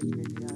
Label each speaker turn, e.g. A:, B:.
A: 呀。